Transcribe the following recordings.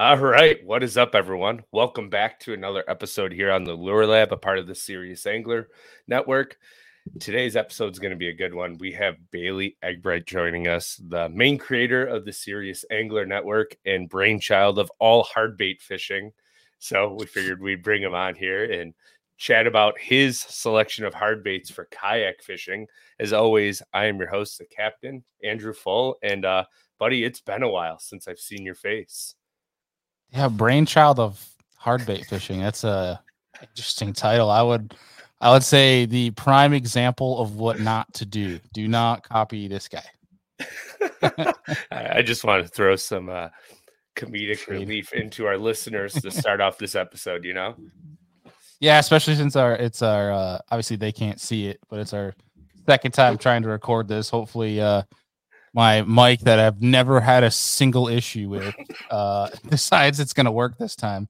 All right. What is up, everyone? Welcome back to another episode here on the Lure Lab, a part of the Serious Angler Network. Today's episode is going to be a good one. We have Bailey Eggbright joining us, the main creator of the Serious Angler Network and brainchild of all hard bait fishing. So we figured we'd bring him on here and chat about his selection of hard baits for kayak fishing. As always, I am your host, the captain, Andrew Full. And uh, buddy, it's been a while since I've seen your face. Yeah, brainchild of hard bait fishing. That's a interesting title. I would I would say the prime example of what not to do. Do not copy this guy. I just want to throw some uh, comedic relief into our listeners to start off this episode, you know? Yeah, especially since our it's our uh obviously they can't see it, but it's our second time trying to record this. Hopefully uh my mic that I've never had a single issue with uh decides it's gonna work this time.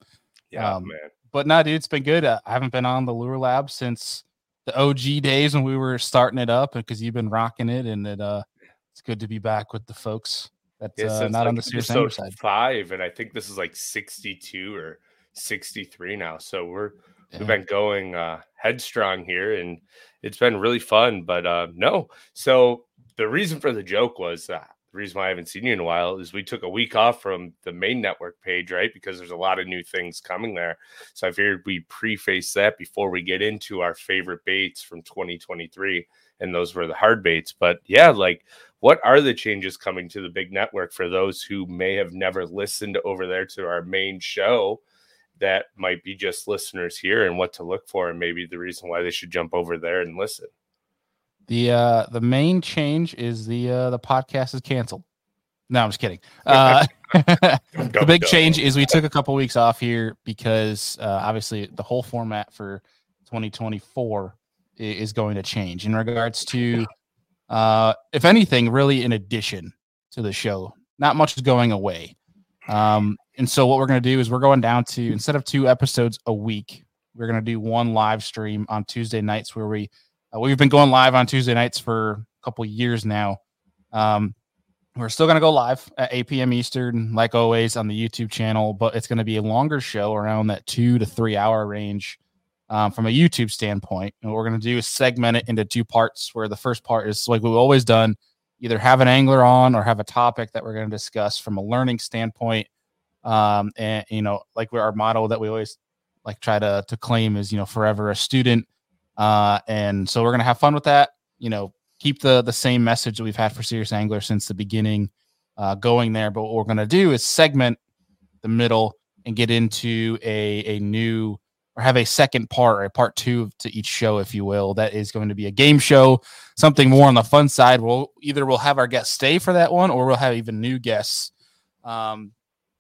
Yeah, um, man. But no, dude, it's been good. I haven't been on the lure lab since the OG days when we were starting it up because you've been rocking it and it uh it's good to be back with the folks that's uh, not like on the serious angler side. Five, and I think this is like 62 or 63 now. So we're yeah. we've been going uh headstrong here and it's been really fun. But uh no, so the reason for the joke was uh, the reason why I haven't seen you in a while is we took a week off from the main network page, right? Because there's a lot of new things coming there. So I figured we preface that before we get into our favorite baits from 2023. And those were the hard baits. But yeah, like what are the changes coming to the big network for those who may have never listened over there to our main show? That might be just listeners here and what to look for, and maybe the reason why they should jump over there and listen. The uh the main change is the uh the podcast is canceled. No, I'm just kidding. Uh, the big change is we took a couple weeks off here because uh, obviously the whole format for 2024 is going to change in regards to, uh, if anything, really in addition to the show. Not much is going away. Um, and so what we're going to do is we're going down to instead of two episodes a week, we're going to do one live stream on Tuesday nights where we uh, we've been going live on Tuesday nights for a couple years now. Um, we're still going to go live at 8 p.m. Eastern, like always, on the YouTube channel, but it's going to be a longer show around that two to three hour range um, from a YouTube standpoint. And what we're going to do is segment it into two parts, where the first part is like we've always done either have an angler on or have a topic that we're going to discuss from a learning standpoint. Um, and, you know, like our motto that we always like try to, to claim is, you know, forever a student uh, and so we're gonna have fun with that. You know, keep the the same message that we've had for Serious Angler since the beginning, uh, going there. But what we're gonna do is segment the middle and get into a a new or have a second part or a part two to each show, if you will. That is going to be a game show, something more on the fun side. We'll either we'll have our guests stay for that one, or we'll have even new guests. Um,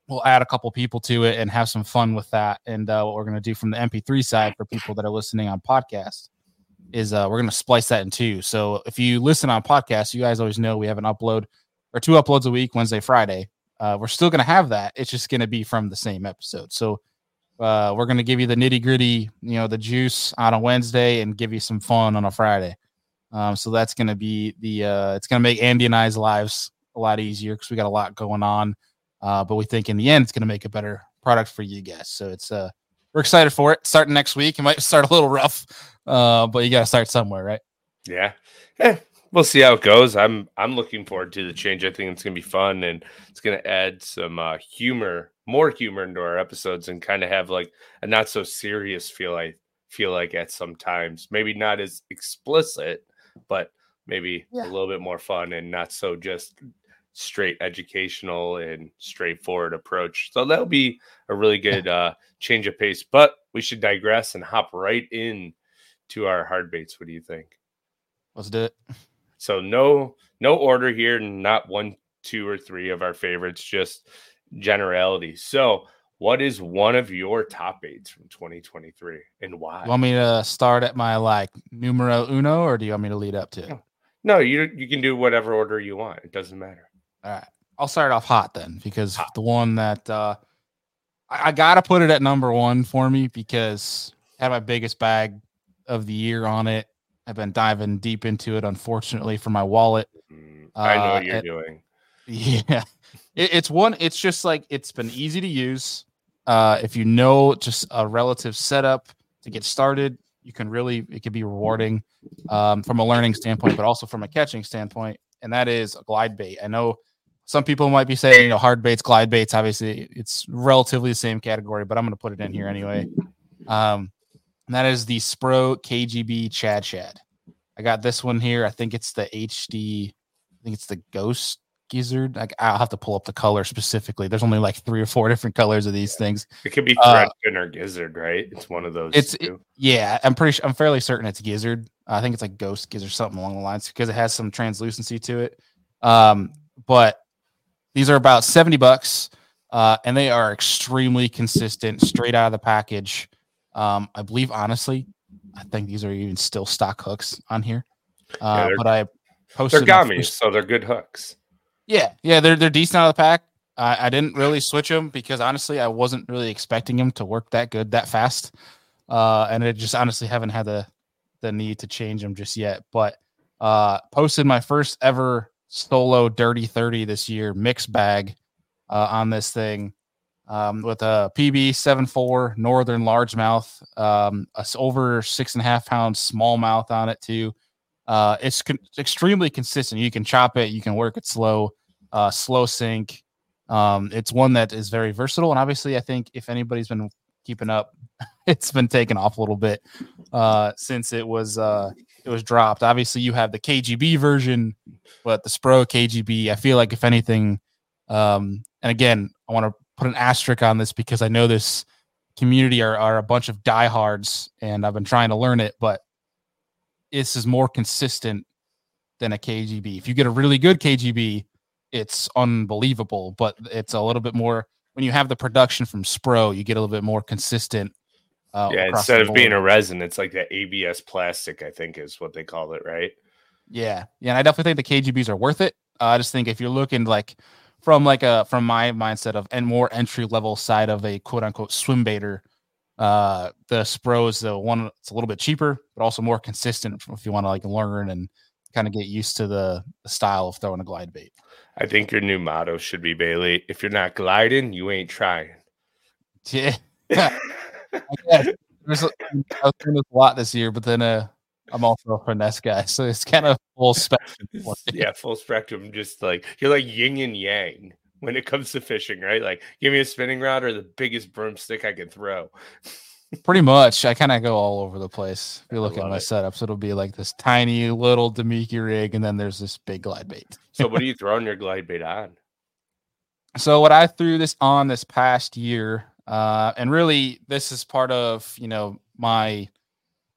we'll add a couple people to it and have some fun with that. And uh, what we're going to do from the MP3 side for people that are listening on podcast is uh, we're going to splice that in two. So if you listen on podcast, you guys always know we have an upload or two uploads a week, Wednesday, Friday. Uh, we're still going to have that. It's just going to be from the same episode. So uh, we're going to give you the nitty gritty, you know, the juice on a Wednesday and give you some fun on a Friday. Um, so that's going to be the, uh, it's going to make Andy and I's lives a lot easier because we got a lot going on. Uh, but we think in the end, it's going to make a better product for you guys. So it's uh, we're excited for it. Starting next week, it might start a little rough, uh, but you got to start somewhere, right? Yeah, yeah. We'll see how it goes. I'm I'm looking forward to the change. I think it's going to be fun and it's going to add some uh, humor, more humor into our episodes, and kind of have like a not so serious feel. I feel like at some times, maybe not as explicit, but maybe yeah. a little bit more fun and not so just straight educational and straightforward approach. So that'll be a really good uh, change of pace. But we should digress and hop right in to our hard baits. What do you think? Let's do it. So no no order here, not one, two, or three of our favorites, just generality. So what is one of your top baits from 2023 and why? You want me to start at my like numero uno or do you want me to lead up to? No, no you you can do whatever order you want. It doesn't matter. All right. I'll start off hot then because hot. the one that uh, I, I got to put it at number one for me because I had my biggest bag of the year on it. I've been diving deep into it, unfortunately, for my wallet. Mm, I know uh, what you're doing. Yeah, it, it's one. It's just like it's been easy to use. Uh, if you know just a relative setup to get started, you can really it can be rewarding um, from a learning standpoint, but also from a catching standpoint. And that is a glide bait. I know some people might be saying, you know, hard baits, glide baits. Obviously, it's relatively the same category, but I'm going to put it in here anyway. Um, and that is the Spro KGB Chad Shad I got this one here. I think it's the HD. I think it's the Ghost Gizzard. Like I'll have to pull up the color specifically. There's only like three or four different colors of these things. It could be Threadfin uh, or Gizzard, right? It's one of those. It's it, yeah. I'm pretty. Sure, I'm fairly certain it's Gizzard. I think it's like Ghost Gizzard, something along the lines, because it has some translucency to it. Um, but these are about 70 bucks, uh, and they are extremely consistent, straight out of the package. Um, I believe, honestly, I think these are even still stock hooks on here. Uh, yeah, but I posted. They're gummies, so they're good hooks. Yeah, yeah, they're they're decent out of the pack. I, I didn't really switch them because honestly, I wasn't really expecting them to work that good that fast, uh, and I just honestly haven't had the the need to change them just yet. But uh, posted my first ever solo dirty 30 this year mixed bag uh, on this thing um, with a PB 74 Northern largemouth, um, a over six and a half pound smallmouth on it too. Uh, it's con- extremely consistent. You can chop it, you can work it slow, uh, slow sink. Um, it's one that is very versatile, and obviously, I think if anybody's been keeping up, it's been taken off a little bit uh, since it was uh, it was dropped. Obviously, you have the KGB version, but the Spro KGB, I feel like if anything, um, and again, I want to put an asterisk on this because I know this community are, are a bunch of diehards and I've been trying to learn it, but this is more consistent than a KGB. If you get a really good KGB, it's unbelievable, but it's a little bit more when you have the production from Spro, you get a little bit more consistent. Uh, yeah, instead of being a resin, it's like the ABS plastic, I think is what they call it, right? Yeah, yeah, and I definitely think the KGBs are worth it. Uh, I just think if you're looking like from like a from my mindset of and more entry level side of a quote unquote swim baiter. Uh, the Spro is the one it's a little bit cheaper, but also more consistent if you want to like learn and kind of get used to the, the style of throwing a glide bait. I think your new motto should be Bailey. If you're not gliding, you ain't trying. Yeah. There's I was doing this a lot this year, but then uh, I'm also a finesse guy, so it's kind of full spectrum. yeah, full spectrum. Just like you're like yin and yang when it comes to fishing, right? Like, give me a spinning rod or the biggest broomstick I can throw. Pretty much, I kind of go all over the place. If you look at my it. setups, it'll be like this tiny little Damiki rig, and then there's this big glide bait. so, what are you throwing your glide bait on? So, what I threw this on this past year, uh, and really, this is part of you know my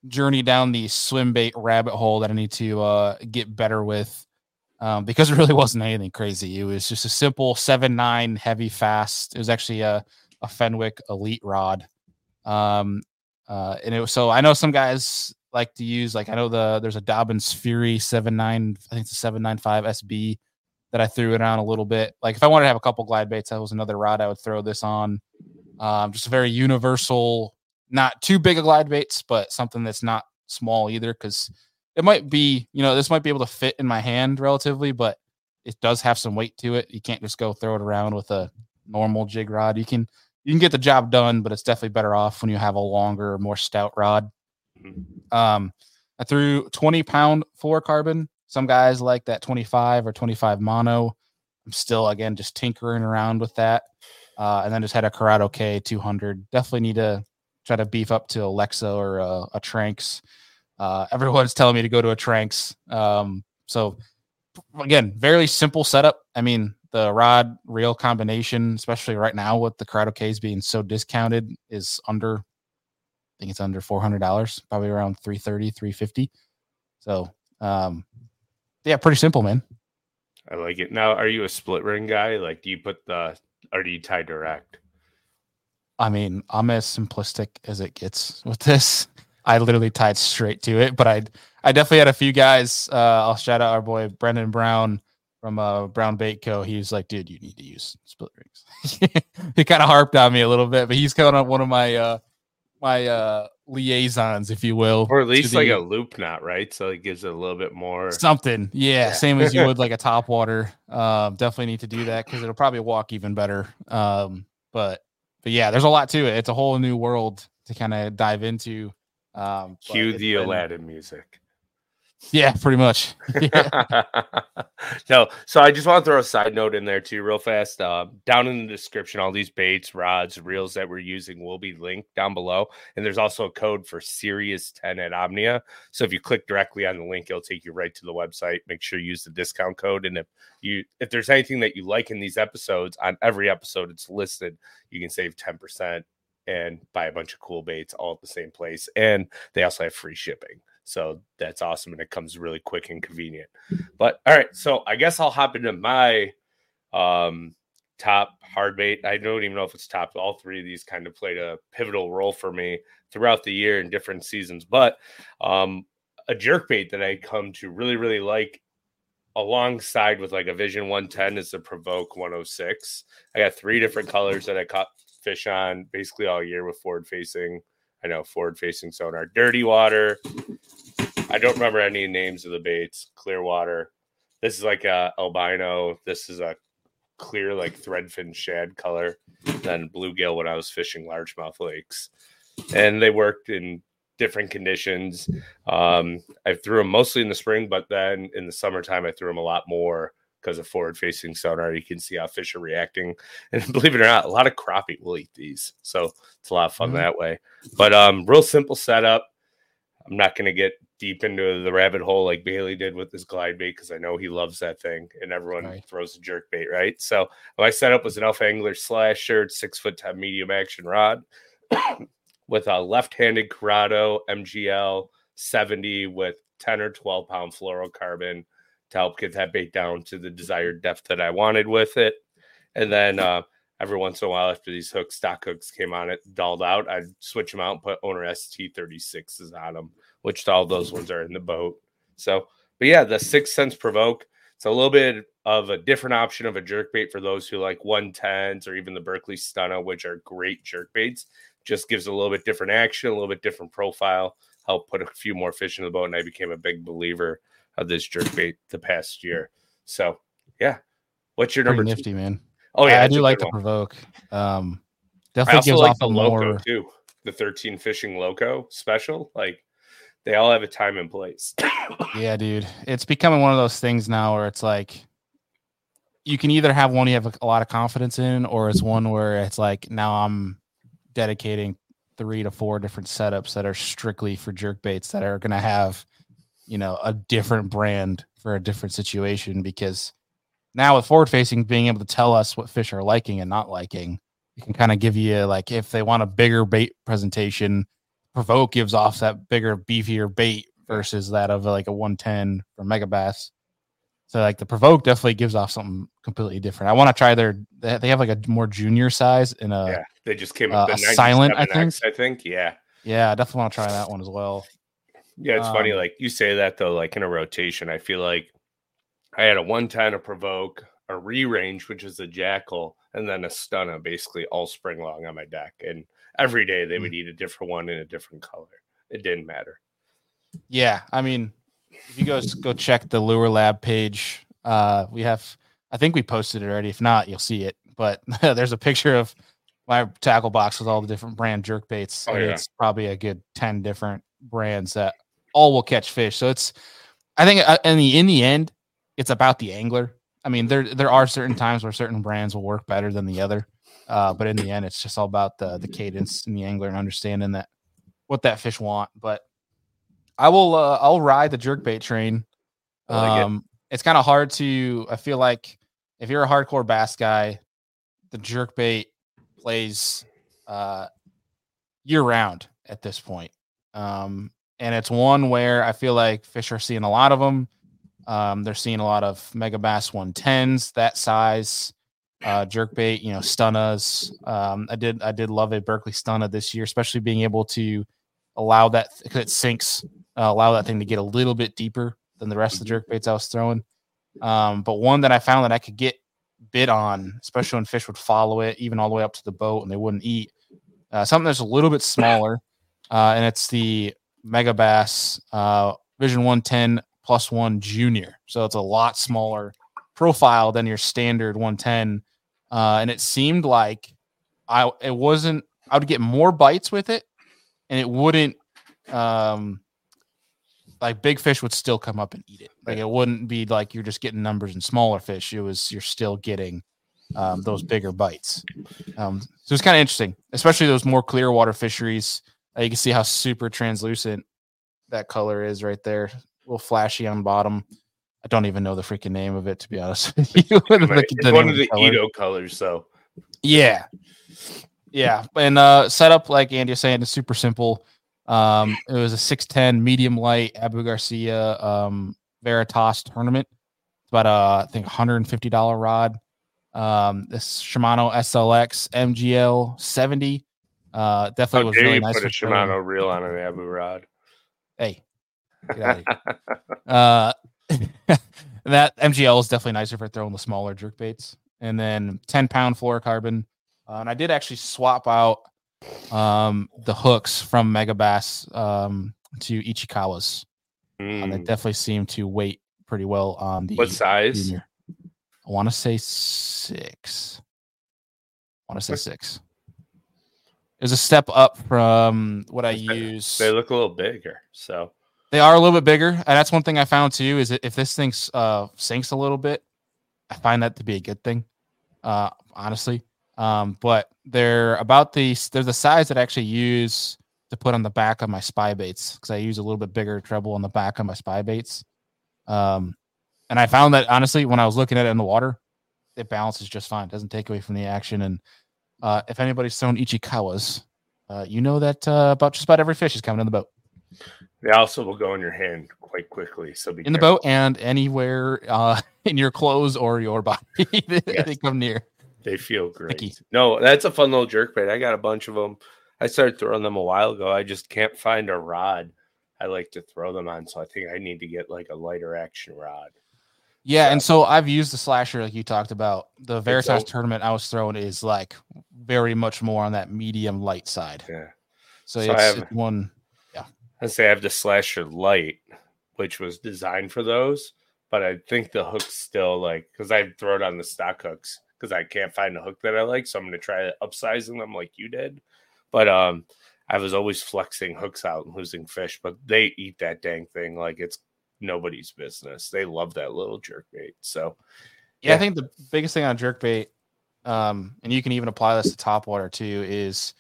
journey down the swim bait rabbit hole that I need to uh, get better with um, because it really wasn't anything crazy. It was just a simple seven nine heavy fast. It was actually a, a Fenwick Elite rod. Um, uh, and it was so I know some guys like to use like I know the there's a Dobyns Fury seven nine I think it's a seven nine five SB that I threw it on a little bit. Like if I wanted to have a couple glide baits, that was another rod I would throw this on. Um, just a very universal not too big a glide baits, but something that's not small either, because it might be, you know, this might be able to fit in my hand relatively, but it does have some weight to it. You can't just go throw it around with a normal jig rod. You can you can get the job done, but it's definitely better off when you have a longer, more stout rod. Mm-hmm. Um, I threw 20 pound fluorocarbon. Some guys like that 25 or 25 mono. I'm still again just tinkering around with that. Uh, and then just had a Curado K 200. Definitely need to try to beef up to a Lexa or a, a Tranx. Uh, everyone's telling me to go to a Tranx. Um, so again, very simple setup. I mean, the rod reel combination, especially right now with the Curado K's being so discounted, is under. I think it's under four hundred dollars, probably around 330 350 So, um, yeah, pretty simple, man. I like it. Now, are you a split ring guy? Like, do you put the or do you tie direct? I mean, I'm as simplistic as it gets with this. I literally tied straight to it, but I I definitely had a few guys. Uh, I'll shout out our boy Brendan Brown from uh, Brown Bait Co. He was like, dude, you need to use split rings. he kind of harped on me a little bit, but he's kind of one of my uh, my uh liaisons, if you will, or at least the, like a loop knot, right? So it gives it a little bit more something. Yeah, yeah. same as you would like a top water. Um, definitely need to do that because it'll probably walk even better. Um, but but yeah, there's a lot to it. It's a whole new world to kind of dive into. Um, Cue the been, Aladdin music. Yeah, pretty much. Yeah. no, so I just want to throw a side note in there too, real fast. Uh, down in the description, all these baits, rods, reels that we're using will be linked down below, and there's also a code for Serious 10 at Omnia. So if you click directly on the link, it'll take you right to the website. Make sure you use the discount code, and if you if there's anything that you like in these episodes, on every episode it's listed, you can save 10% and buy a bunch of cool baits all at the same place, and they also have free shipping. So that's awesome. And it comes really quick and convenient. But all right. So I guess I'll hop into my um, top hard bait. I don't even know if it's top. All three of these kind of played a pivotal role for me throughout the year in different seasons. But um, a jerk bait that I come to really, really like alongside with like a Vision 110 is the Provoke 106. I got three different colors that I caught fish on basically all year with forward facing I know forward facing sonar, dirty water. I don't remember any names of the baits. Clear water. This is like a albino. This is a clear like threadfin shad color. Then bluegill when I was fishing largemouth lakes, and they worked in different conditions. Um, I threw them mostly in the spring, but then in the summertime I threw them a lot more because of forward facing sonar. You can see how fish are reacting. And believe it or not, a lot of crappie will eat these. So it's a lot of fun mm-hmm. that way. But um, real simple setup. I'm not going to get deep into the rabbit hole like Bailey did with his glide bait because I know he loves that thing and everyone right. throws a jerk bait, right? So my setup was an Alpha Angler slasher, six foot 10 medium action rod with a left handed Curado MGL 70 with 10 or 12 pound fluorocarbon to help get that bait down to the desired depth that I wanted with it. And then uh, every once in a while, after these hooks, stock hooks came on it, dulled out, I'd switch them out and put owner ST36s on them, which all those ones are in the boat. So, but yeah, the 6th Sense provoke. It's a little bit of a different option of a jerk bait for those who like 110s or even the Berkley Stunna, which are great jerk baits. Just gives a little bit different action, a little bit different profile, help put a few more fish in the boat. And I became a big believer of this jerk bait the past year. So yeah. What's your number nifty, two? man? Oh yeah, I, I do like to one. provoke. Um definitely gives like off the loco more... too. The 13 fishing loco special. Like they all have a time and place. yeah, dude. It's becoming one of those things now where it's like you can either have one you have a, a lot of confidence in, or it's one where it's like now I'm dedicating three to four different setups that are strictly for jerk baits that are going to have you know a different brand for a different situation because now with forward facing being able to tell us what fish are liking and not liking you can kind of give you like if they want a bigger bait presentation provoke gives off that bigger beefier bait versus that of like a 110 from megabass. So like the provoke definitely gives off something completely different. I want to try their they have like a more junior size in a yeah they just came up uh, silent i think. I think yeah. Yeah i definitely want to try that one as well yeah, it's um, funny. Like you say that though, like in a rotation, I feel like I had a one time to provoke, a Rerange, which is a Jackall, and then a Stunna, basically all spring long on my deck. And every day they would mm. eat a different one in a different color. It didn't matter. Yeah, I mean, if you guys go check the Lure Lab page, uh, we have. I think we posted it already. If not, you'll see it. But there's a picture of my tackle box with all the different brand jerk baits. Oh, yeah. It's probably a good ten different brands that all will catch fish. So it's, I think, uh, in the in the end, it's about the angler. I mean, there there are certain times where certain brands will work better than the other, uh, but in the end, it's just all about the the cadence and the angler and understanding that what that fish want. But I will uh, I'll ride the jerkbait train. Like um, it. It's kind of hard to. I feel like if you're a hardcore bass guy, the jerkbait plays uh, year round at this point. Um, and it's one where I feel like fish are seeing a lot of them. Um, they're seeing a lot of Megabass 110s that size, uh, jerkbait, you know, stunnas. Um, I did I did love a Berkley stunna this year, especially being able to allow that because it sinks, uh, allow that thing to get a little bit deeper than the rest of the jerk baits I was throwing. Um, but one that I found that I could get bit on, especially when fish would follow it, even all the way up to the boat and they wouldn't eat. Uh, something that's a little bit smaller uh, and it's the Megabass uh, Vision 110 plus one junior. So it's a lot smaller profile than your standard 110. Uh, and it seemed like I it wasn't I would get more bites with it, and it wouldn't um like big fish would still come up and eat it. Like it wouldn't be like you're just getting numbers and smaller fish. It was you're still getting um, those bigger bites. Um, so it's kind of interesting, especially those more clear water fisheries. Uh, you can see how super translucent that color is right there. A little flashy on bottom. I don't even know the freaking name of it to be honest with you. it's one of the color. Edo colors, so yeah, yeah. And uh, setup, like Andy was saying, is super simple. Um, it was a 610 medium light Abu Garcia um, Veritas tournament. It's about a, I think $150 rod. Um, this Shimano SLX MGL 70. Uh, definitely How was really nice. Put a Shimano reel on an Abu rod. Hey, uh, that MGL is definitely nicer for throwing the smaller jerk baits. And then 10 pound fluorocarbon. Uh, and I did actually swap out um, the hooks from Megabass um, to Ichikawa's. Mm. And they definitely seem to weight pretty well on the. What size? Junior. I want to say six. I want to say six. There's a step up from what I use. They look a little bigger, so they are a little bit bigger, and that's one thing I found too. Is that if this thing uh, sinks a little bit, I find that to be a good thing. Uh, honestly, um, but they're about the they're the size that I actually use to put on the back of my spy baits because I use a little bit bigger treble on the back of my spy baits. Um, and I found that honestly, when I was looking at it in the water, it balances just fine. It doesn't take away from the action. And uh, if anybody's thrown Ichikawas, uh, you know that uh, about just about every fish is coming in the boat. They also will go in your hand quite quickly. So be in careful. the boat and anywhere uh, in your clothes or your body, they, yes. they come near. They feel great. No, that's a fun little jerk bait. I got a bunch of them. I started throwing them a while ago. I just can't find a rod I like to throw them on. So I think I need to get like a lighter action rod. Yeah, so, and so I've used the slasher like you talked about. The Veritas tournament I was throwing is like very much more on that medium light side. Yeah. So, so it's, have, it's one. Yeah. I say I have the slasher light, which was designed for those, but I think the hook's still like because I throw it on the stock hooks because I can't find a hook that I like. So I'm going to try upsizing them like you did. But um, I was always flexing hooks out and losing fish, but they eat that dang thing like it's nobody's business. They love that little jerk bait. So, yeah, yeah I think the biggest thing on jerk bait, um, and you can even apply this to top water too, is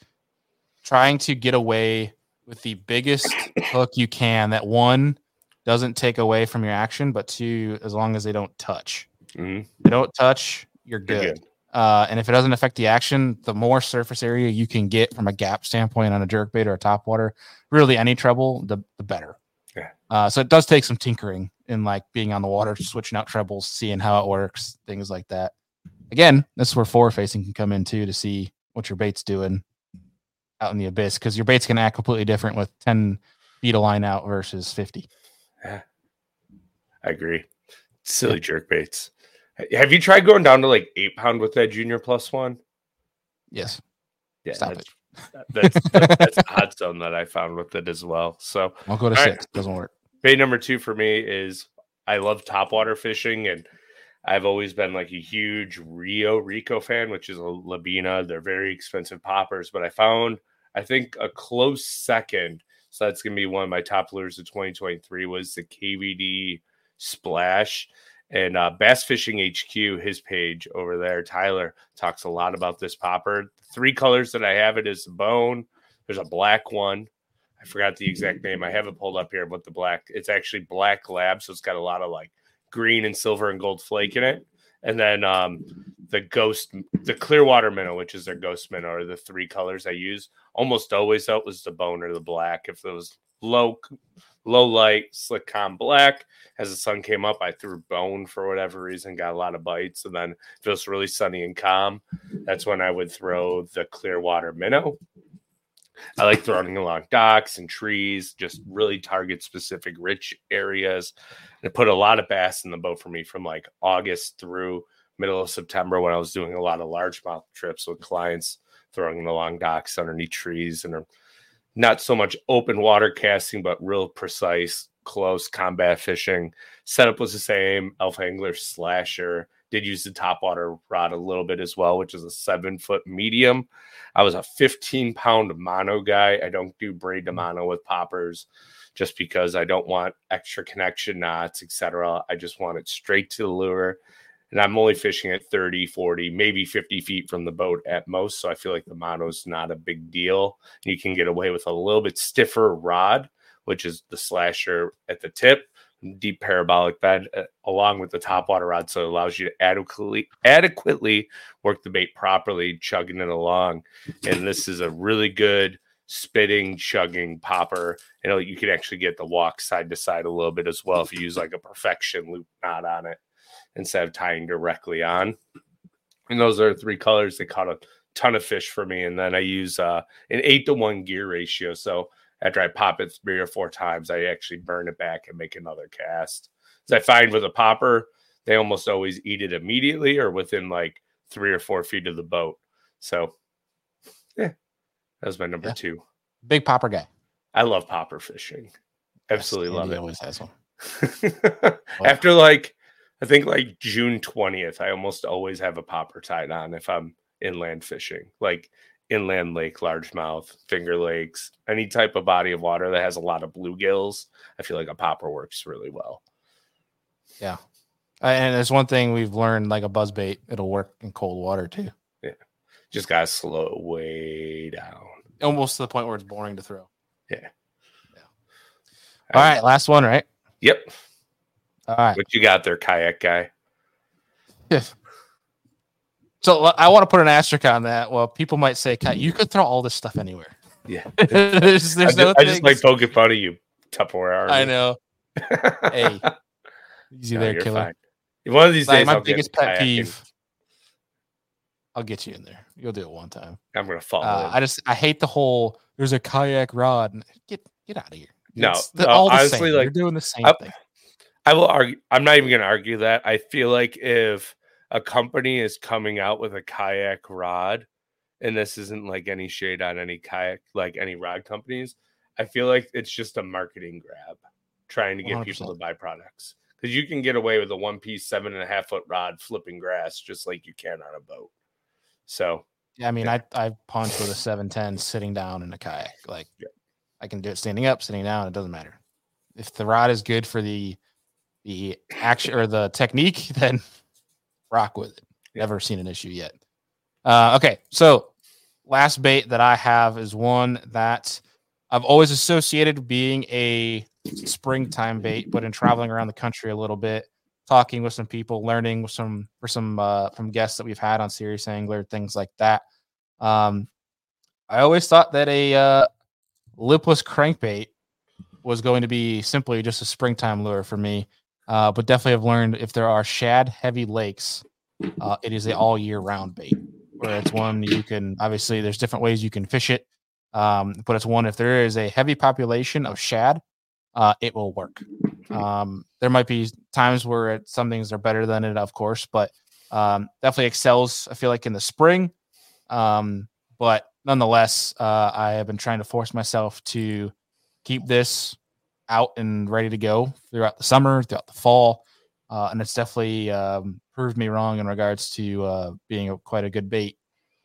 trying to get away with the biggest hook you can. That one doesn't take away from your action, but two, as long as they don't touch. Mm-hmm. They don't touch you're good. You're good. Uh, and if it doesn't affect the action, the more surface area you can get from a gap standpoint on a jerk bait or a top water, really any treble, the, the better. Yeah. Uh, so it does take some tinkering in like being on the water, switching out trebles, seeing how it works, things like that. Again, this is where forward facing can come in too to see what your bait's doing out in the abyss because your bait's going to act completely different with 10 feet of line out versus 50. Yeah. I agree. Silly yeah. jerk baits. Have you tried going down to like eight pound with that junior plus one? Yes. Yeah. Stop it. That's, that's, that's odd zone that I found with it as well. So I'll go to six. Right. Doesn't work. Bait number two for me is I love topwater fishing and I've always been like a huge Rio Rico fan, which is a Labina. They're very expensive poppers, but I found I think a close second. So that's gonna be one of my top lures of 2023 was the KVD Splash. And uh, Bass Fishing HQ, his page over there, Tyler talks a lot about this popper. The three colors that I have it is the bone. There's a black one. I forgot the exact name. I have it pulled up here, but the black, it's actually black lab. So it's got a lot of like green and silver and gold flake in it. And then um, the ghost, the Clearwater minnow, which is their ghost minnow, are the three colors I use. Almost always, though, was the bone or the black. If it was low low light, slick calm black. As the sun came up, I threw bone for whatever reason, got a lot of bites. And then if it was really sunny and calm, that's when I would throw the clear water minnow. I like throwing along docks and trees, just really target specific rich areas. And it put a lot of bass in the boat for me from like August through middle of September when I was doing a lot of largemouth trips with clients, throwing along docks underneath trees and not so much open water casting, but real precise, close combat fishing. Setup was the same. Alpha Angler Slasher did use the top water rod a little bit as well, which is a seven foot medium. I was a 15 pound mono guy. I don't do braid to mm. mono with poppers just because I don't want extra connection knots, etc. I just want it straight to the lure. And I'm only fishing at 30, 40, maybe 50 feet from the boat at most. So I feel like the mono is not a big deal. You can get away with a little bit stiffer rod, which is the slasher at the tip deep parabolic bed uh, along with the top water rod so it allows you to adequately adequately work the bait properly chugging it along and this is a really good spitting chugging popper you know you can actually get the walk side to side a little bit as well if you use like a perfection loop knot on it instead of tying directly on and those are three colors they caught a ton of fish for me and then i use uh an eight to one gear ratio so after I pop it three or four times, I actually burn it back and make another cast. As I find with a popper, they almost always eat it immediately or within like three or four feet of the boat. So, yeah, that was my number yeah. two. Big popper guy. I love popper fishing. Absolutely yes, love it. Always has one. After like, I think like June twentieth, I almost always have a popper tied on if I'm inland fishing. Like inland lake, largemouth, finger lakes, any type of body of water that has a lot of bluegills, I feel like a popper works really well. Yeah. And there's one thing we've learned like a buzz bait, it'll work in cold water too. Yeah. Just got to slow it way down. Almost to the point where it's boring to throw. Yeah. Yeah. All right. Last one, right? Yep. All right. What you got there, kayak guy? Yes. So I want to put an asterisk on that. Well, people might say, you could throw all this stuff anywhere. Yeah. there's, there's I, no just, I just like poking fun of you, Tupperware. Army. I know. hey, easy no, there, killer. Fine. One of these like, days, my I'll biggest pet peeve. I'll get you in there. You'll do it one time. I'm gonna fall. Uh, I just I hate the whole. There's a kayak rod. Get get out of here. No, the, all the honestly, same. like you're doing the same I, thing. I will argue. I'm not even gonna argue that. I feel like if a company is coming out with a kayak rod, and this isn't like any shade on any kayak, like any rod companies, I feel like it's just a marketing grab trying to get 100%. people to buy products. Because you can get away with a one piece, seven and a half foot rod flipping grass just like you can on a boat. So, yeah, I mean, yeah. I, I punch with a 710 sitting down in a kayak. Like, yeah. I can do it standing up, sitting down. It doesn't matter. If the rod is good for the the action or the technique, then rock with it. Never seen an issue yet. Uh, okay, so last bait that I have is one that I've always associated being a springtime bait, but in traveling around the country a little bit, talking with some people, learning with some for some uh, from guests that we've had on Serious Angler, things like that. Um, I always thought that a uh, lipless crankbait was going to be simply just a springtime lure for me. Uh, but definitely have learned if there are shad heavy lakes, uh, it is an all year round bait. Where it's one you can obviously there's different ways you can fish it, um, but it's one if there is a heavy population of shad, uh, it will work. Um, there might be times where it, some things are better than it, of course, but um, definitely excels. I feel like in the spring, um, but nonetheless, uh, I have been trying to force myself to keep this out and ready to go throughout the summer, throughout the fall. Uh, and it's definitely um, proved me wrong in regards to uh, being a, quite a good bait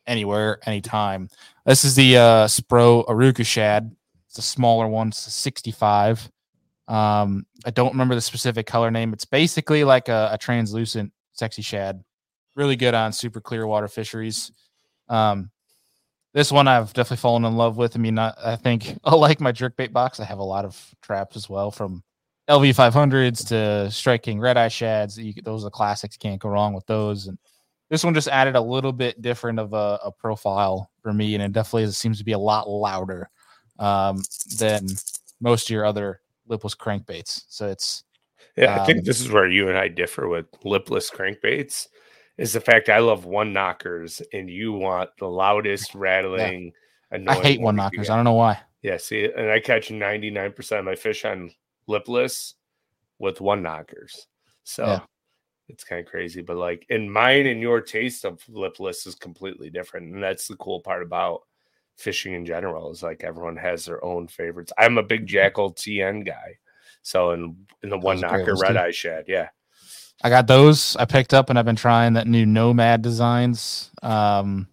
anywhere, anytime. This is the uh, Spro Aruka Shad. It's a smaller one. It's a 65. Um, I don't remember the specific color name. It's basically like a, a translucent sexy shad. Really good on super clear water fisheries. Um, this one I've definitely fallen in love with. I mean, I, I think I like my jerkbait box, I have a lot of traps as well from LV 500s to Strike King red eye shads. You, those are the classics. Can't go wrong with those. And this one just added a little bit different of a, a profile for me, and it definitely seems to be a lot louder um, than most of your other lipless crankbaits. So it's yeah, um, I think um, this is where you and I differ with lipless crankbaits is the fact I love one knockers and you want the loudest rattling. Yeah. I hate one knockers. I don't know why. Yeah, see, and I catch 99% of my fish on lipless with one knockers. So yeah. it's kind of crazy. But like in mine and your taste of lipless is completely different. And that's the cool part about fishing in general is like everyone has their own favorites. I'm a big mm-hmm. Jackall TN guy. So in in the one knocker red eye shad, yeah. I got those I picked up and I've been trying that new Nomad designs. Um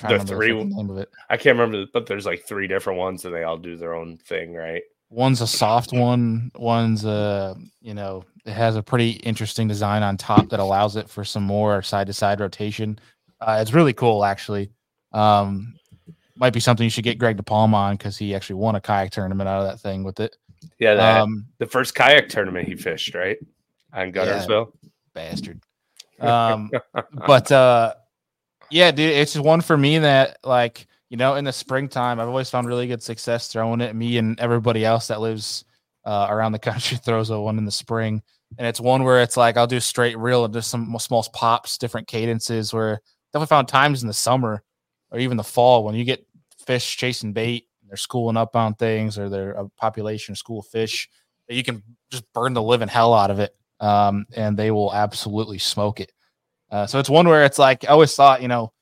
the three the name of it. I can't remember, but there's like three different ones and they all do their own thing, right? One's a soft one, one's a you know, it has a pretty interesting design on top that allows it for some more side to side rotation. Uh, it's really cool actually. Um might be something you should get Greg DePalma on because he actually won a kayak tournament out of that thing with it. Yeah, that, um, the first kayak tournament he fished, right? On Guntersville. Yeah, bastard. Um, but uh, yeah, dude, it's just one for me that like you know in the springtime I've always found really good success throwing it. Me and everybody else that lives uh, around the country throws a one in the spring, and it's one where it's like I'll do straight reel and just some small pops, different cadences. Where definitely found times in the summer or even the fall when you get fish chasing bait, they're schooling up on things, or they're a population of school fish, that you can just burn the living hell out of it, um, and they will absolutely smoke it. Uh, so it's one where it's like I always thought, you know,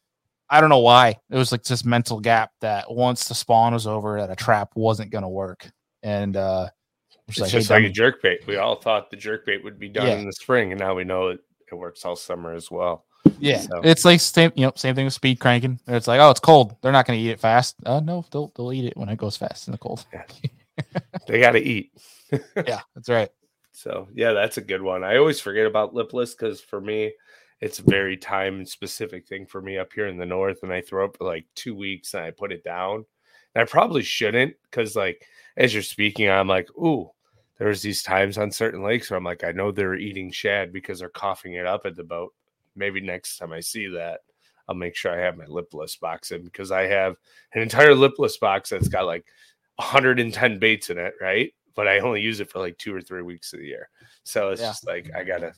I don't know why it was like this mental gap that once the spawn was over, that a trap wasn't going to work, and uh, it's, like, just hey, like a jerk bait. We all thought the jerk bait would be done yeah. in the spring, and now we know it, it works all summer as well. Yeah, so. it's like same you know same thing with speed cranking. It's like oh it's cold. They're not going to eat it fast. Uh, no, they'll they'll eat it when it goes fast in the cold. Yeah. they got to eat. yeah, that's right. So yeah, that's a good one. I always forget about lipless because for me, it's a very time specific thing for me up here in the north, and I throw up for like two weeks and I put it down. And I probably shouldn't because like as you're speaking, I'm like, ooh, there's these times on certain lakes where I'm like, I know they're eating shad because they're coughing it up at the boat maybe next time I see that, I'll make sure I have my lipless box in because I have an entire lipless box that's got like 110 baits in it, right? But I only use it for like two or three weeks of the year. So it's yeah. just like I gotta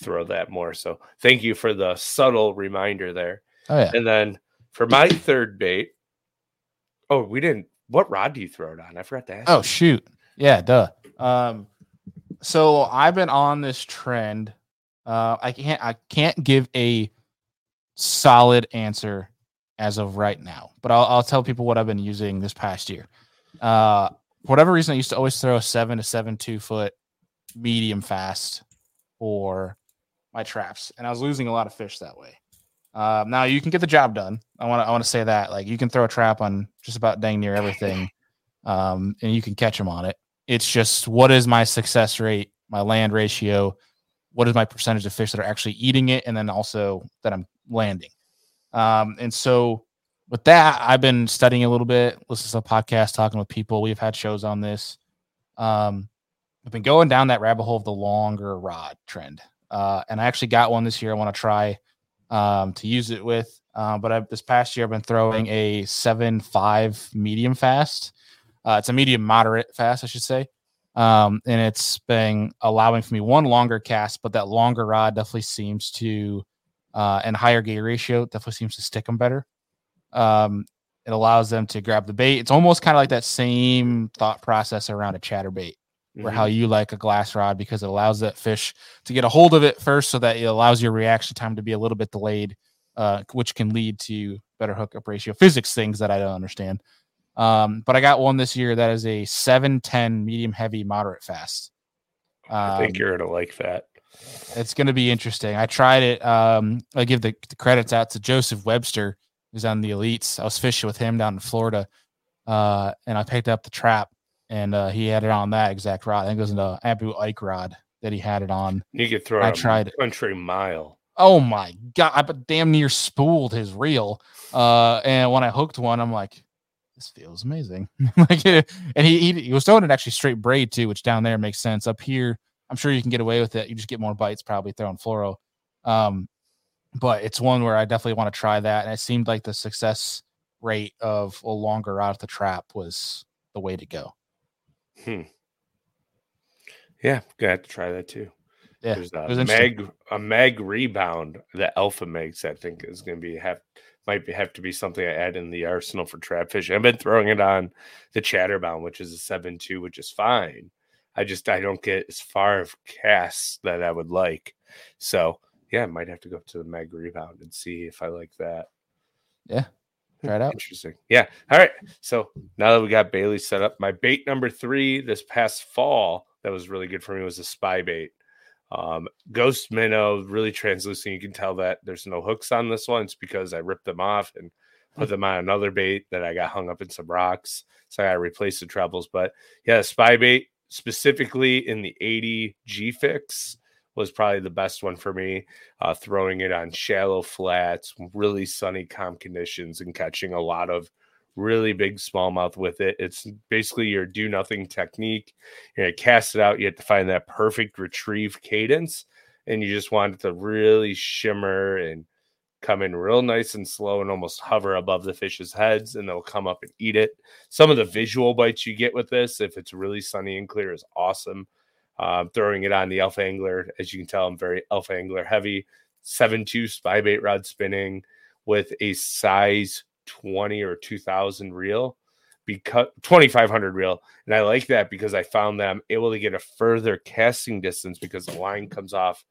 throw that more. So thank you for the subtle reminder there. Oh yeah. And then for my third bait, oh, we didn't. What rod do you throw it on? I forgot to ask. Oh shoot, yeah, duh. Um, so I've been on this trend uh, I can't I can't give a solid answer as of right now, but I'll, I'll tell people what I've been using this past year. Uh, whatever reason, I used to always throw a seven to seven two foot medium fast for my traps, and I was losing a lot of fish that way. Uh, now you can get the job done. I want to I want to say that like you can throw a trap on just about dang near everything, um, and you can catch them on it. It's just what is my success rate, my land ratio, what is my percentage of fish that are actually eating it and then also that i'm landing um, and so with that i've been studying a little bit listening to podcasts talking with people. We've had shows on this. Um, i've been going down that rabbit hole of the longer rod trend. Uh, and i actually got one this year i want to try um, to use it with. Uh, but I've, this past year i've been throwing a seven five medium fast. Uh, it's a medium moderate fast i should say. Um, and it's been allowing for me one longer cast, but that longer rod definitely seems to, uh, and higher gate ratio definitely seems to stick them better. Um, it allows them to grab the bait. It's almost kind of like that same thought process around a chatterbait, mm-hmm. where how mm-hmm. you like a glass rod because it allows that fish to get a hold of it first, so that it allows your reaction time to be a little bit delayed, uh, which can lead to better hookup ratio physics things that I don't understand. Um, but I got one this year that is a 710 medium heavy moderate fast. Um, I think um, you're gonna like that. It's gonna be interesting. I tried it. Um, I give the, the credits out to Joseph Webster, who's on the elites. I was fishing with him down in Florida, uh, and I picked up the trap, and uh, he had it on that exact rod. I think it was an uh, Abu Ike rod that he had it on. You could throw. I tried country mile. Oh my god! I but damn near spooled his reel. Uh, and when I hooked one, I'm like, this feels amazing. like, and he, he, he was throwing it actually straight braid too, which down there makes sense. Up here, I'm sure you can get away with it. You just get more bites probably throwing fluoro. Um, but it's one where I definitely want to try that. And it seemed like the success rate of a longer out of the trap was the way to go. Hmm. Yeah, gonna have to try that too. Yeah, there's a mag a mag rebound that Alpha makes. I think is going to be have might be, have to be something I add in the arsenal for trap fishing. I've been throwing it on the chatterbound, which is a seven two, which is fine. I just I don't get as far of casts that I would like. So yeah, I might have to go to the mag rebound and see if I like that. Yeah. Try it out. Interesting. Yeah. All right. So now that we got Bailey set up, my bait number three this past fall that was really good for me was a spy bait. Um, Ghost minnow, really translucent. You can tell that there's no hooks on this one. It's because I ripped them off and put them on another bait that I got hung up in some rocks. So I got to replace the trebles. But yeah, spy bait specifically in the 80 G fix was probably the best one for me. Uh, throwing it on shallow flats, really sunny, calm conditions, and catching a lot of really big smallmouth with it. It's basically your do nothing technique. Gonna cast it out. You have to find that perfect retrieve cadence, and you just want it to really shimmer and come in real nice and slow and almost hover above the fish's heads, and they'll come up and eat it. Some of the visual bites you get with this, if it's really sunny and clear, is awesome. Um, throwing it on the Alpha Angler, as you can tell, I'm very Alpha Angler heavy. 7.2 spy bait rod spinning with a size 20 or 2000 reel because 2500 reel. And i like that because i found that i'm able to get a further casting distance because the line comes off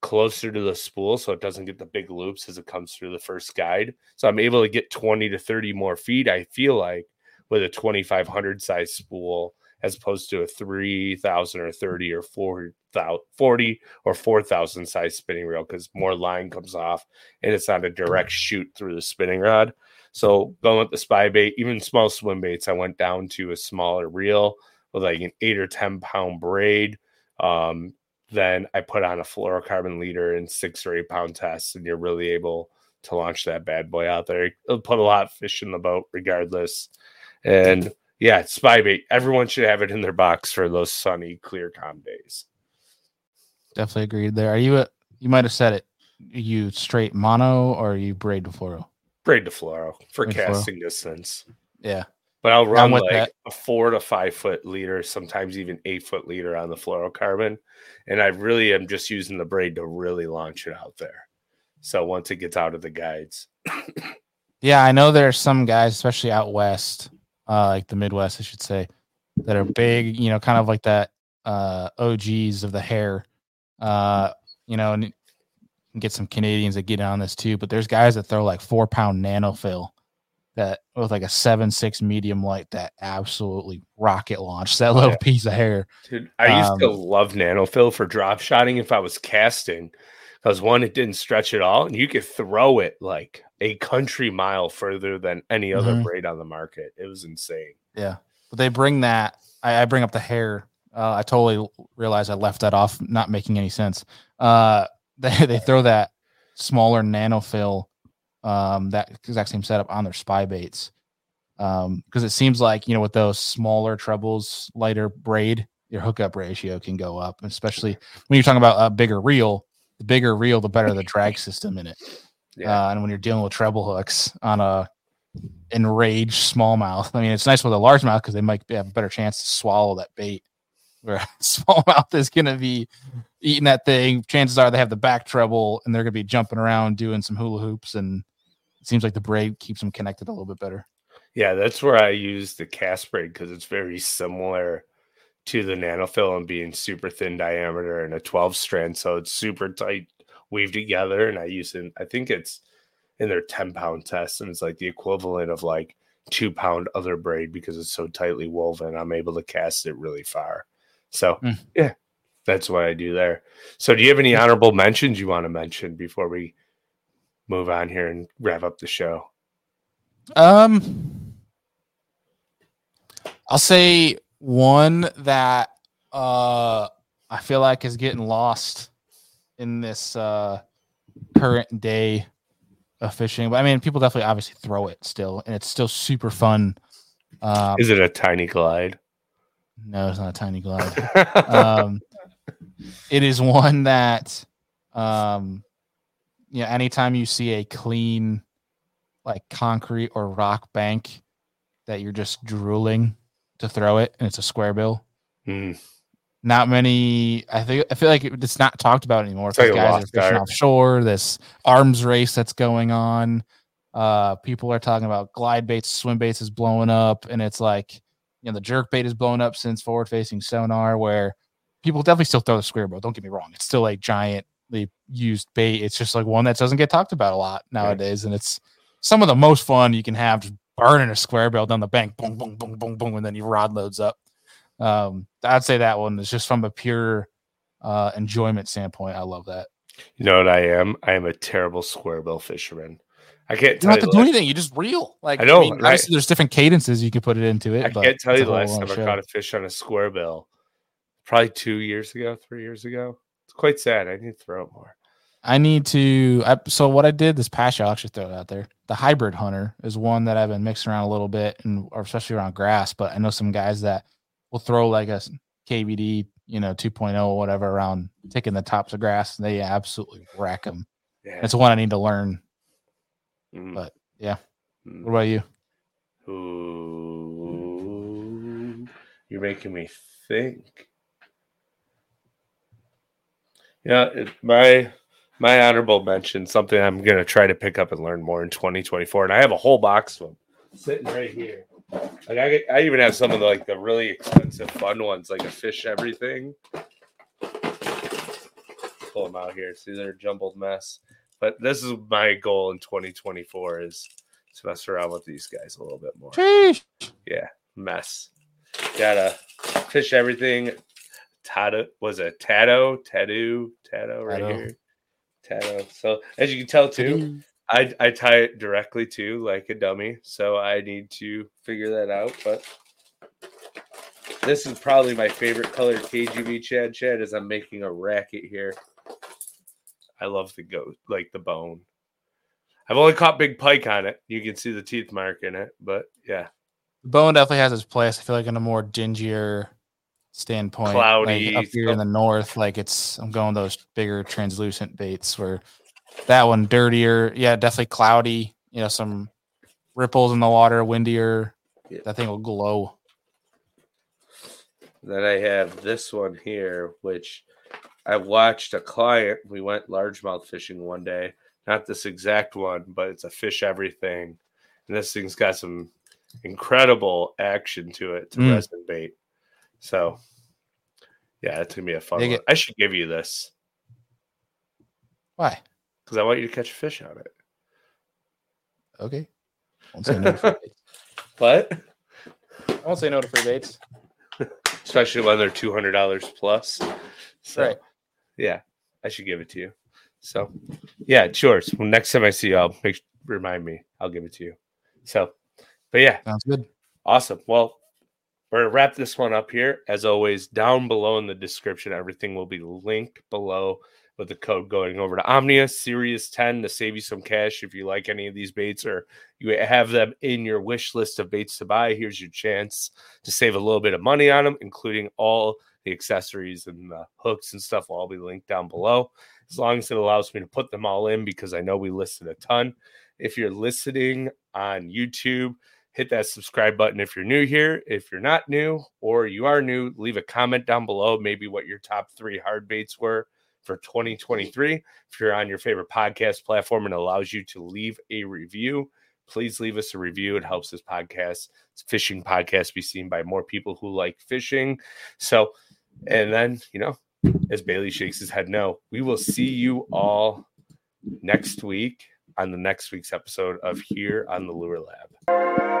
closer to the spool so it doesn't get the big loops as it comes through the first guide. So i'm able to get 20 to 30 more feet i feel like with a 2500 size spool as opposed to a 3000 or 30 or 40 or 4000 size spinning reel because more line comes off and it's not a direct shoot through the spinning rod so going with the spy bait, even small swim baits, I went down to a smaller reel with like an eight or 10 pound braid. Um, then I put on a fluorocarbon leader and six or eight pound tests, and you're really able to launch that bad boy out there. It'll put a lot of fish in the boat regardless. And yeah, spy bait. Everyone should have it in their box for those sunny, clear, calm days. Definitely agreed there. Are you a, you might have said it. you straight mono or you braid to fluoro? Braid to fluoro for braid casting distance. Yeah. But I'll run like that. a four to five foot leader, sometimes even eight foot leader on the fluorocarbon. And I really am just using the braid to really launch it out there. So once it gets out of the guides. yeah, I know there are some guys, especially out west, uh, like the Midwest, I should say, that are big, you know, kind of like that uh OGs of the hair. Uh, you know, and get some Canadians that get on this too. But there's guys that throw like four pound nanofill that with like a seven six medium light that absolutely rocket launch that little yeah. piece of hair. Dude, I used um, to love nanofill for drop shotting if I was casting because one, it didn't stretch at all, and you could throw it like a country mile further than any other mm-hmm. braid on the market. It was insane. Yeah, but they bring that. I, I bring up the hair. Uh, I totally realized I left that off, not making any sense. Uh, they they throw that smaller nanofill, um, that exact same setup on their spy baits. Um, because it seems like you know with those smaller trebles, lighter braid, your hookup ratio can go up, especially when you're talking about a bigger reel. The bigger reel, the better the drag system in it. Yeah. Uh, and when you're dealing with treble hooks on a enraged smallmouth, I mean, it's nice with a largemouth because they might have a better chance to swallow that bait. Where smallmouth is going to be eating that thing, chances are they have the back treble and they're going to be jumping around doing some hula hoops. And it seems like the braid keeps them connected a little bit better. Yeah, that's where I use the cast braid because it's very similar to the nanofill and being super thin diameter and a 12 strand. So it's super tight weaved together. And I use it, I think it's in their 10 pound test. And it's like the equivalent of like two pound other braid because it's so tightly woven. I'm able to cast it really far. So mm. yeah, that's what I do there. So, do you have any honorable mentions you want to mention before we move on here and wrap up the show? Um, I'll say one that uh I feel like is getting lost in this uh current day of fishing. But I mean, people definitely obviously throw it still, and it's still super fun. Um, is it a tiny glide? No, it's not a tiny glide. um, it is one that um you know anytime you see a clean like concrete or rock bank that you're just drooling to throw it and it's a square bill mm. not many i think i feel like it's not talked about anymore guys are fishing offshore this arms race that's going on uh people are talking about glide baits swim baits is blowing up and it's like you know the jerk bait is blown up since forward facing sonar where people definitely still throw the square bill. Don't get me wrong; it's still a giantly used bait. It's just like one that doesn't get talked about a lot nowadays, right. and it's some of the most fun you can have just burning a square bill down the bank, boom, boom, boom, boom, boom, and then your rod loads up. Um, I'd say that one is just from a pure uh, enjoyment standpoint. I love that. You know what I am? I am a terrible square bill fisherman. I can't You don't have to do last- anything. You just reel. Like I know, mean, right? obviously there's different cadences you can put it into it. I can't tell you the last time I caught a fish on a square bill. Probably two years ago, three years ago. It's quite sad. I need to throw it more. I need to. I, so what I did this past year, I'll actually throw it out there. The hybrid hunter is one that I've been mixing around a little bit, and or especially around grass. But I know some guys that will throw like a KVD, you know, 2.0 or whatever around taking the tops of grass. And they absolutely wreck them. Yeah. It's one I need to learn. Mm. but, yeah. Mm. What about you? Ooh, you're making me think. Yeah, it, my my honorable mention, something I'm gonna try to pick up and learn more in 2024, and I have a whole box of them sitting right here. Like I, I even have some of the like the really expensive fun ones, like a fish everything. Pull them out here. See, they're a jumbled mess. But this is my goal in 2024 is to mess around with these guys a little bit more Sheesh. mess. Gotta fish everything. Tato was a Tato, Tattoo, Tato right here. So as you can tell too, mm-hmm. I I tie it directly to like a dummy. So I need to figure that out. But this is probably my favorite color KGB Chad Shad as I'm making a racket here. I love the goat, like the bone. I've only caught big pike on it. You can see the teeth mark in it, but yeah. Bone definitely has its place. I feel like in a more dingier standpoint, Cloudy like up here in the north, like it's I'm going those bigger translucent baits where that one dirtier, yeah, definitely cloudy. You know, some ripples in the water, windier. Yeah. That thing will glow. Then I have this one here, which I watched a client. We went largemouth fishing one day. Not this exact one, but it's a fish everything. And this thing's got some incredible action to it to Mm. resin bait. So, yeah, it's gonna be a fun one. I should give you this Why? because I want you to catch a fish on it. Okay. Won't say no to free baits. But I won't say no to free baits. especially when they're two hundred dollars plus. So, Right. yeah, I should give it to you. So, yeah, it's yours. Well, next time I see you, I'll make remind me. I'll give it to you. So, but yeah, Sounds good. awesome. Well, we're gonna wrap this one up here. As always, down below in the description, everything will be linked below with the code going over to Omnia Serious 10 to save you some cash if you like any of these baits or you have them in your wish list of baits to buy. Here's your chance to save a little bit of money on them, including all the accessories and the hooks and stuff will all be linked down below. As long as it allows me to put them all in because I know we listed a ton. If you're listening on YouTube, hit that subscribe button if you're new here. If you're not new or you are new, leave a comment down below, maybe what your top three hard baits were for 2023. If you're on your favorite podcast platform and allows you to leave a review, please leave us a review. It helps this podcast, this fishing podcast, be seen by more people who like fishing. So, and then, you know, as Bailey shakes his head, no, we will see you all next week on the next week's episode of Here on the Lure Lab.